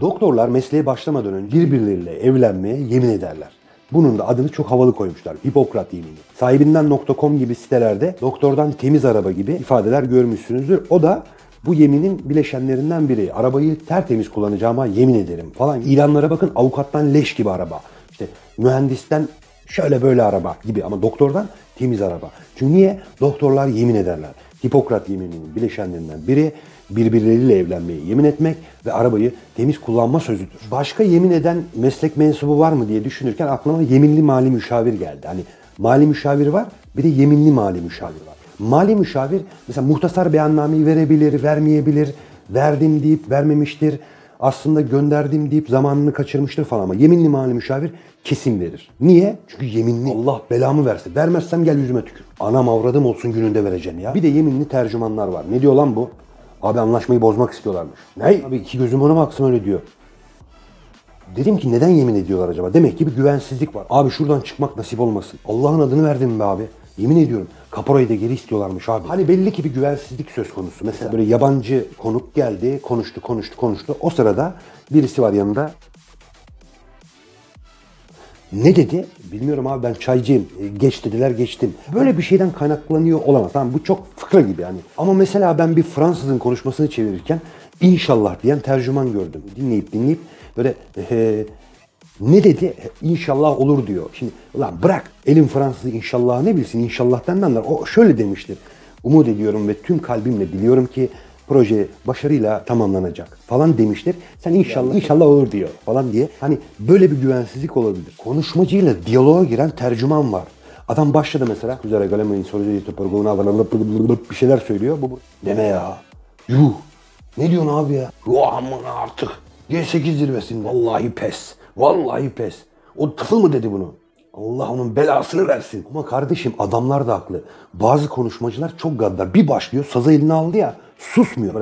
Doktorlar mesleğe başlamadan önce birbirleriyle evlenmeye yemin ederler. Bunun da adını çok havalı koymuşlar. Hipokrat yemini. Sahibinden.com gibi sitelerde doktordan temiz araba gibi ifadeler görmüşsünüzdür. O da bu yeminin bileşenlerinden biri. Arabayı tertemiz kullanacağıma yemin ederim falan. İlanlara bakın avukattan leş gibi araba. İşte mühendisten şöyle böyle araba gibi ama doktordan temiz araba. Çünkü niye? Doktorlar yemin ederler. Hipokrat yemininin bileşenlerinden biri birbirleriyle evlenmeye yemin etmek ve arabayı temiz kullanma sözüdür. Başka yemin eden meslek mensubu var mı diye düşünürken aklıma yeminli mali müşavir geldi. Hani mali müşavir var bir de yeminli mali müşavir var. Mali müşavir mesela muhtasar beyannameyi verebilir, vermeyebilir, verdim deyip vermemiştir. Aslında gönderdim deyip zamanını kaçırmıştır falan ama yeminli mali müşavir kesin verir. Niye? Çünkü yeminli. Allah belamı versin. Vermezsem gel yüzüme tükür. Anam avradım olsun gününde vereceğim ya. Bir de yeminli tercümanlar var. Ne diyor lan bu? Abi anlaşmayı bozmak istiyorlarmış. Ne? Abi iki gözüm ona baksın öyle diyor. Dedim ki neden yemin ediyorlar acaba? Demek ki bir güvensizlik var. Abi şuradan çıkmak nasip olmasın. Allah'ın adını verdim be abi. Yemin ediyorum. Kaporayı da geri istiyorlarmış abi. Hani belli ki bir güvensizlik söz konusu. Mesela böyle yabancı konuk geldi, konuştu, konuştu, konuştu. O sırada birisi var yanında. Ne dedi? Bilmiyorum abi ben çaycıyım. E, Geç dediler geçtim. Böyle bir şeyden kaynaklanıyor olamaz. Tamam bu çok fıkra gibi yani. Ama mesela ben bir Fransızın konuşmasını çevirirken inşallah diyen tercüman gördüm. Dinleyip dinleyip böyle e, ne dedi? İnşallah olur diyor. Şimdi ulan bırak elin Fransızı inşallah ne bilsin inşallah'tan ne anlar. O şöyle demiştir. Umut ediyorum ve tüm kalbimle biliyorum ki proje başarıyla tamamlanacak falan demiştir. Sen inşallah inşallah olur diyor falan diye. Hani böyle bir güvensizlik olabilir. Konuşmacıyla diyaloğa giren tercüman var. Adam başladı mesela. Güzel galemeyin soruyu bir şeyler söylüyor. Bu bu- deme ya. Yuh. Ne diyorsun abi ya? Yuh aman artık. G8 zirvesinde. Vallahi pes. Vallahi pes. O tıfıl mı dedi bunu? Allah onun belasını versin. Ama kardeşim adamlar da haklı. Bazı konuşmacılar çok gaddar. Bir başlıyor sazı eline aldı ya susmuyor.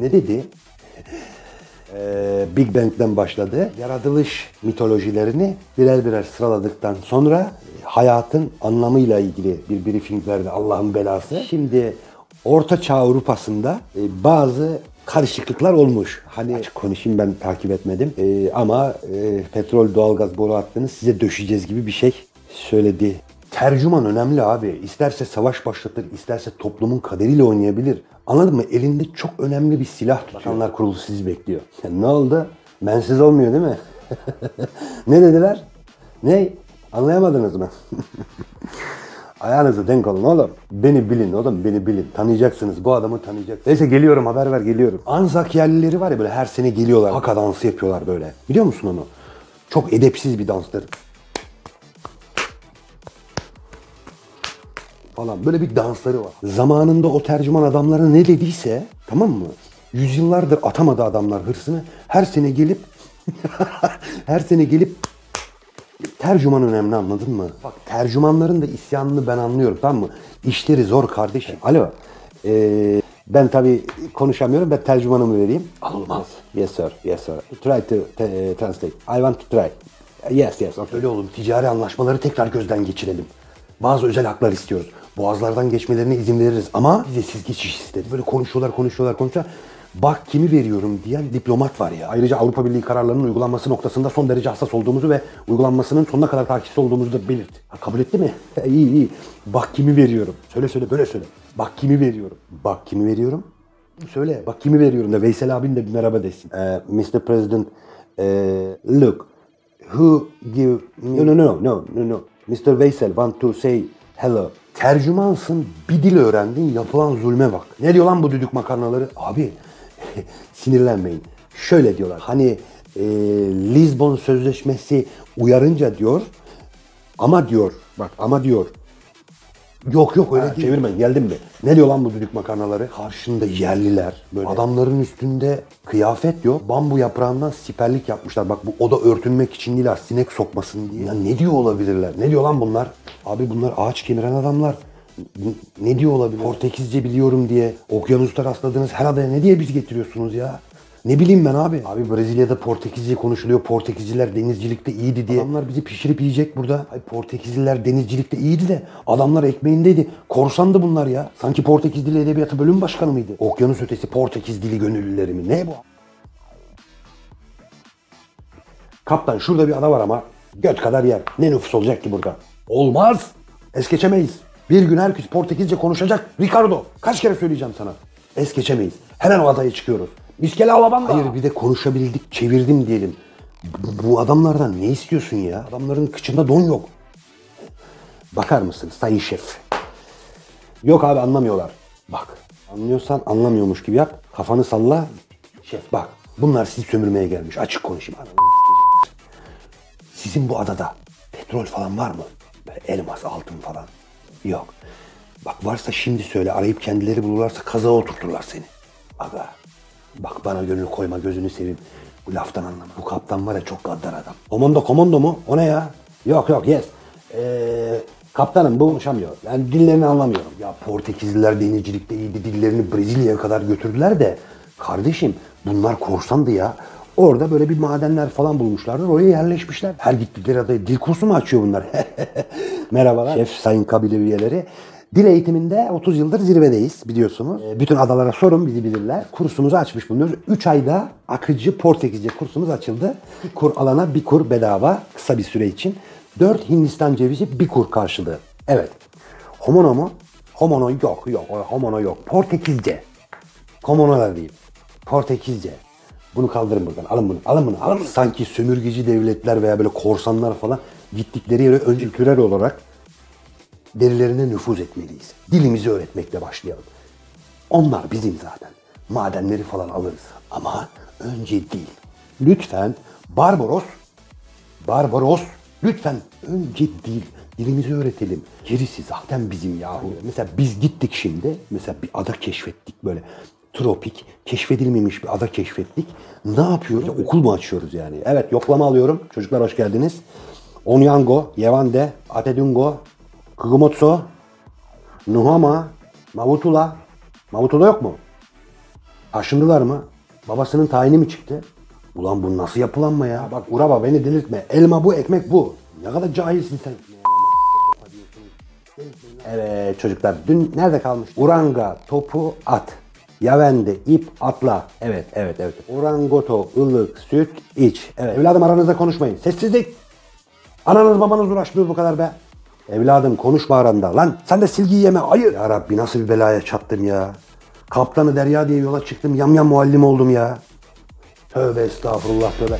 Ne dedi? Ee, Big Bang'den başladı. Yaratılış mitolojilerini birer birer sıraladıktan sonra e, hayatın anlamıyla ilgili bir briefing verdi Allah'ın belası. Şimdi Orta Çağ Avrupa'sında e, bazı karışıklıklar olmuş. Hani açık konuşayım ben takip etmedim. E, ama e, petrol doğalgaz boru hattını size döşeceğiz gibi bir şey söyledi. Tercüman önemli abi. İsterse savaş başlatır, isterse toplumun kaderiyle oynayabilir. Anladın mı? Elinde çok önemli bir silah tutuyor. Bakanlar Kurulu sizi bekliyor. Ya ne oldu? Bensiz olmuyor değil mi? ne dediler? Ne? Anlayamadınız mı? Ayağınızı denk alın oğlum. Beni bilin oğlum beni bilin. Tanıyacaksınız bu adamı tanıyacaksınız. Neyse geliyorum haber ver geliyorum. Anzak yerlileri var ya böyle her sene geliyorlar. Haka dansı yapıyorlar böyle. Biliyor musun onu? Çok edepsiz bir danstır. Falan böyle bir dansları var. Zamanında o tercüman adamlara ne dediyse tamam mı? Yüzyıllardır atamadı adamlar hırsını. Her sene gelip her sene gelip tercüman önemli anladın mı? Bak tercümanların da isyanını ben anlıyorum tamam mı? İşleri zor kardeşim. Alo. Ee, ben tabii konuşamıyorum. Ben tercümanımı vereyim. Olmaz. Yes sir. Yes sir. Try to te- translate. I want to try. Yes yes. Öyle oğlum. Ticari anlaşmaları tekrar gözden geçirelim. Bazı özel haklar istiyoruz. Boğazlardan geçmelerine izin veririz ama vizesiz geçiş istedi. Böyle konuşuyorlar, konuşuyorlar, konuşuyorlar. Bak kimi veriyorum diyen diplomat var ya. Ayrıca Avrupa Birliği kararlarının uygulanması noktasında son derece hassas olduğumuzu ve uygulanmasının sonuna kadar takipçisi olduğumuzu da belirt. Ha, kabul etti mi? iyi iyi. Bak kimi veriyorum. Söyle söyle böyle söyle. Bak kimi veriyorum. Bak kimi veriyorum. Söyle. Bak kimi veriyorum da Veysel abin de bir merhaba desin. Ee, Mr. President, eh, look, who give me... No, no, no, no, no, no. Mr. Veysel want to say hello. Tercümansın, bir dil öğrendin, yapılan zulme bak. Ne diyor lan bu düdük makarnaları? Abi, sinirlenmeyin. Şöyle diyorlar, hani e, Lisbon Sözleşmesi uyarınca diyor, ama diyor, bak ama diyor, Yok yok öyle değil. Çevirmeyin geldim mi? Ne diyor lan bu düdük makarnaları? Karşında yerliler. Böyle adamların üstünde kıyafet yok. Bambu yaprağından siperlik yapmışlar. Bak bu oda örtünmek için değil ha, sinek sokmasın diye. Ya ne diyor olabilirler? Ne diyor lan bunlar? Abi bunlar ağaç kemiren adamlar. Ne diyor olabilir? Portekizce biliyorum diye okyanusta rastladığınız her adaya ne diye biz getiriyorsunuz ya? Ne bileyim ben abi. Abi Brezilya'da Portekizce konuşuluyor. Portekizliler denizcilikte iyiydi diye. Adamlar bizi pişirip yiyecek burada. Ay Portekizliler denizcilikte iyiydi de adamlar ekmeğindeydi. Korsandı bunlar ya. Sanki Portekiz Dili Edebiyatı bölüm başkanı mıydı? Okyanus ötesi Portekiz dili gönüllüleri mi? Ne bu? Kaptan şurada bir ada var ama göt kadar yer. Ne nüfus olacak ki burada? Olmaz. Es geçemeyiz. Bir gün herkes Portekizce konuşacak. Ricardo kaç kere söyleyeceğim sana. Es geçemeyiz. Hemen o adaya çıkıyoruz. Miskele alabanda. Hayır bir de konuşabildik çevirdim diyelim. Bu, bu adamlardan ne istiyorsun ya? Adamların kıçında don yok. Bakar mısın sayın şef? Yok abi anlamıyorlar. Bak anlıyorsan anlamıyormuş gibi yap. Kafanı salla. Şef bak bunlar sizi sömürmeye gelmiş. Açık konuşayım. Sizin bu adada petrol falan var mı? Böyle elmas, altın falan. Yok. Bak varsa şimdi söyle arayıp kendileri bulurlarsa kaza oturturlar seni. Aga bak bana gönül koyma gözünü seveyim. Bu laftan anlama. Bu kaptan var ya çok gaddar adam. Komando komando mu? O ne ya? Yok yok yes. Ee, kaptanım bu konuşamıyor. Ben dillerini anlamıyorum. Ya Portekizliler denizcilikte iyiydi. Dillerini Brezilya'ya kadar götürdüler de. Kardeşim bunlar korsandı ya. Orada böyle bir madenler falan bulmuşlardır. Oraya yerleşmişler. Her gittikleri adaya dil kursu mu açıyor bunlar? Merhabalar. Şef, sayın kabile üyeleri. Dil eğitiminde 30 yıldır zirvedeyiz biliyorsunuz. Ee, Bütün adalara sorun bizi bilirler. Kursumuzu açmış bulunuyoruz. 3 ayda akıcı Portekizce kursumuz açıldı. Bir kur alana bir kur bedava kısa bir süre için. 4 Hindistan cevizi bir kur karşılığı. Evet. Homono mu? Homono yok yok. Homono yok. Portekizce. Homono da değil. Portekizce. Bunu kaldırın buradan. Alın bunu. Alın bunu. Alın bunu. Sanki sömürgeci devletler veya böyle korsanlar falan gittikleri yere önce kültürel olarak derilerine nüfuz etmeliyiz. Dilimizi öğretmekle başlayalım. Onlar bizim zaten. Madenleri falan alırız. Ama önce dil. Lütfen Barbaros, Barbaros lütfen önce dil. Dilimizi öğretelim. Gerisi zaten bizim yahu. Mesela biz gittik şimdi. Mesela bir ada keşfettik böyle. Tropik, keşfedilmemiş bir ada keşfettik. Ne yapıyoruz? Okul mu açıyoruz yani? Evet yoklama alıyorum. Çocuklar hoş geldiniz. Onyango, Yevande, Atedungo, Kugumotso, Nuhama, Mavutula. Mavutula yok mu? Taşındılar mı? Babasının tayini mi çıktı? Ulan bu nasıl yapılanma ya? Bak Uraba beni delirtme. Elma bu, ekmek bu. Ne kadar cahilsin sen. Evet çocuklar dün nerede kalmış? Uranga topu at. Yavende ip atla. Evet evet evet. Urangoto ılık süt iç. Evet. Evladım aranızda konuşmayın. Sessizlik. Ananız babanız uğraşmıyor bu kadar be. Evladım konuşma aranda. Lan sen de silgi yeme. Hayır. Ya Rabbi nasıl bir belaya çattım ya. Kaptanı derya diye yola çıktım. Yamyam muallim oldum ya. Tövbe estağfurullah tövbe.